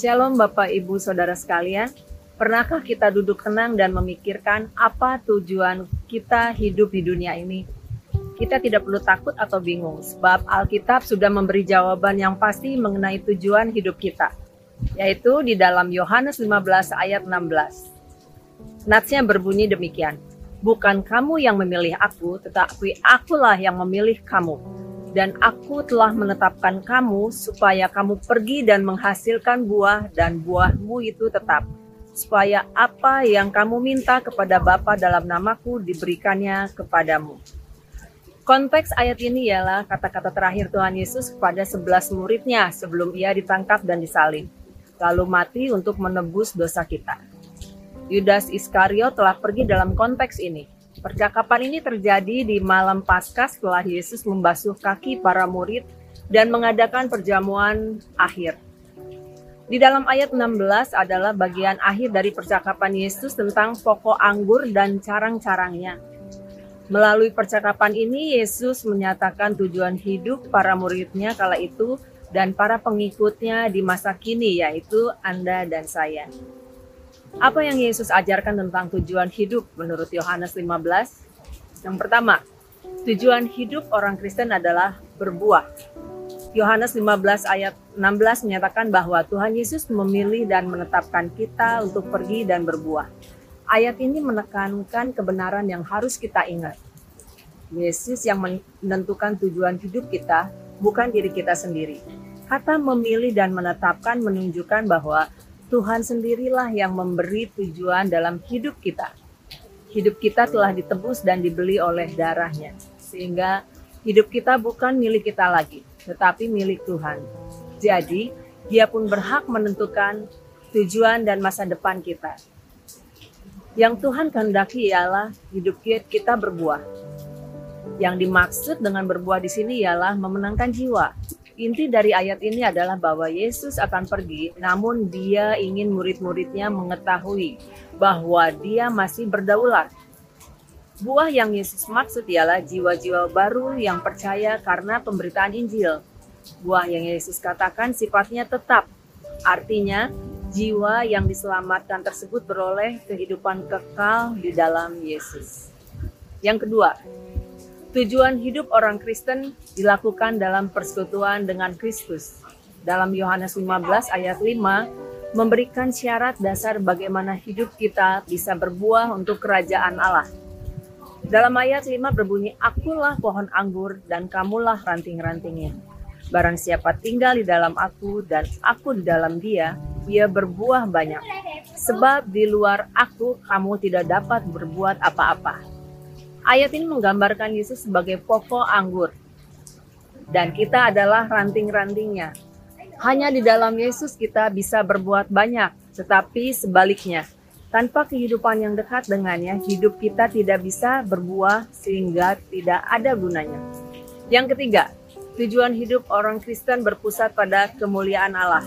Shalom Bapak Ibu Saudara sekalian. Pernahkah kita duduk tenang dan memikirkan apa tujuan kita hidup di dunia ini? Kita tidak perlu takut atau bingung sebab Alkitab sudah memberi jawaban yang pasti mengenai tujuan hidup kita, yaitu di dalam Yohanes 15 ayat 16. Natsnya berbunyi demikian, Bukan kamu yang memilih aku, tetapi akulah yang memilih kamu dan aku telah menetapkan kamu supaya kamu pergi dan menghasilkan buah dan buahmu itu tetap supaya apa yang kamu minta kepada Bapa dalam namaku diberikannya kepadamu. Konteks ayat ini ialah kata-kata terakhir Tuhan Yesus kepada sebelas muridnya sebelum ia ditangkap dan disalib, lalu mati untuk menebus dosa kita. Yudas Iskariot telah pergi dalam konteks ini, Percakapan ini terjadi di malam Paskah setelah Yesus membasuh kaki para murid dan mengadakan perjamuan akhir. Di dalam ayat 16 adalah bagian akhir dari percakapan Yesus tentang pokok anggur dan carang-carangnya. Melalui percakapan ini, Yesus menyatakan tujuan hidup para muridnya kala itu dan para pengikutnya di masa kini, yaitu Anda dan saya. Apa yang Yesus ajarkan tentang tujuan hidup menurut Yohanes 15? Yang pertama, tujuan hidup orang Kristen adalah berbuah. Yohanes 15 ayat 16 menyatakan bahwa Tuhan Yesus memilih dan menetapkan kita untuk pergi dan berbuah. Ayat ini menekankan kebenaran yang harus kita ingat. Yesus yang menentukan tujuan hidup kita, bukan diri kita sendiri. Kata memilih dan menetapkan menunjukkan bahwa Tuhan sendirilah yang memberi tujuan dalam hidup kita. Hidup kita telah ditebus dan dibeli oleh darahnya. Sehingga hidup kita bukan milik kita lagi, tetapi milik Tuhan. Jadi, dia pun berhak menentukan tujuan dan masa depan kita. Yang Tuhan kehendaki ialah hidup kita berbuah. Yang dimaksud dengan berbuah di sini ialah memenangkan jiwa, Inti dari ayat ini adalah bahwa Yesus akan pergi, namun Dia ingin murid-muridnya mengetahui bahwa Dia masih berdaulat. Buah yang Yesus maksud ialah jiwa-jiwa baru yang percaya karena pemberitaan Injil. Buah yang Yesus katakan sifatnya tetap, artinya jiwa yang diselamatkan tersebut beroleh kehidupan kekal di dalam Yesus. Yang kedua, Tujuan hidup orang Kristen dilakukan dalam persekutuan dengan Kristus. Dalam Yohanes 15 ayat 5 memberikan syarat dasar bagaimana hidup kita bisa berbuah untuk kerajaan Allah. Dalam ayat 5 berbunyi, Akulah pohon anggur dan kamulah ranting-rantingnya. Barang siapa tinggal di dalam aku dan aku di dalam dia, dia berbuah banyak. Sebab di luar aku kamu tidak dapat berbuat apa-apa. Ayat ini menggambarkan Yesus sebagai pokok anggur. Dan kita adalah ranting-rantingnya. Hanya di dalam Yesus kita bisa berbuat banyak, tetapi sebaliknya, tanpa kehidupan yang dekat dengannya, hidup kita tidak bisa berbuah sehingga tidak ada gunanya. Yang ketiga, tujuan hidup orang Kristen berpusat pada kemuliaan Allah.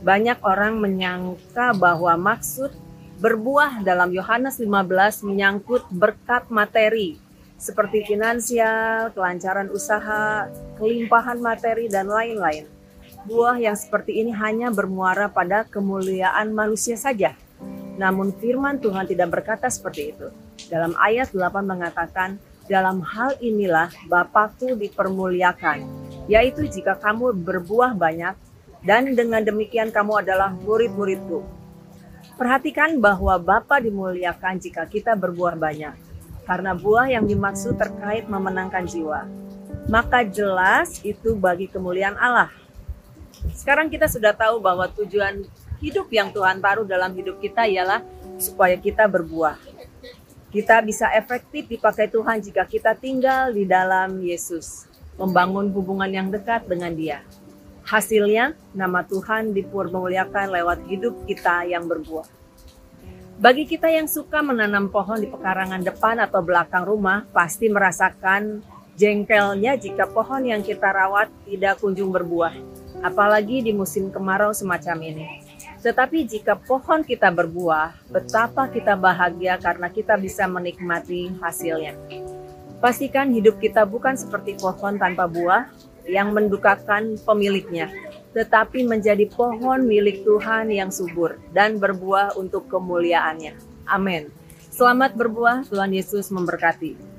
Banyak orang menyangka bahwa maksud Berbuah dalam Yohanes 15 menyangkut berkat materi seperti finansial, kelancaran usaha, kelimpahan materi, dan lain-lain. Buah yang seperti ini hanya bermuara pada kemuliaan manusia saja. Namun firman Tuhan tidak berkata seperti itu. Dalam ayat 8 mengatakan, dalam hal inilah Bapakku dipermuliakan, yaitu jika kamu berbuah banyak, dan dengan demikian kamu adalah murid-muridku. Perhatikan bahwa Bapa dimuliakan jika kita berbuah banyak, karena buah yang dimaksud terkait memenangkan jiwa. Maka jelas itu bagi kemuliaan Allah. Sekarang kita sudah tahu bahwa tujuan hidup yang Tuhan taruh dalam hidup kita ialah supaya kita berbuah. Kita bisa efektif dipakai Tuhan jika kita tinggal di dalam Yesus, membangun hubungan yang dekat dengan Dia. Hasilnya, nama Tuhan dipermuliakan lewat hidup kita yang berbuah. Bagi kita yang suka menanam pohon di pekarangan depan atau belakang rumah, pasti merasakan jengkelnya jika pohon yang kita rawat tidak kunjung berbuah, apalagi di musim kemarau semacam ini. Tetapi jika pohon kita berbuah, betapa kita bahagia karena kita bisa menikmati hasilnya. Pastikan hidup kita bukan seperti pohon tanpa buah, yang mendukakan pemiliknya. tetapi menjadi pohon milik Tuhan yang subur dan berbuah untuk kemuliaannya. Amin. Selamat berbuah, Tuhan Yesus memberkati.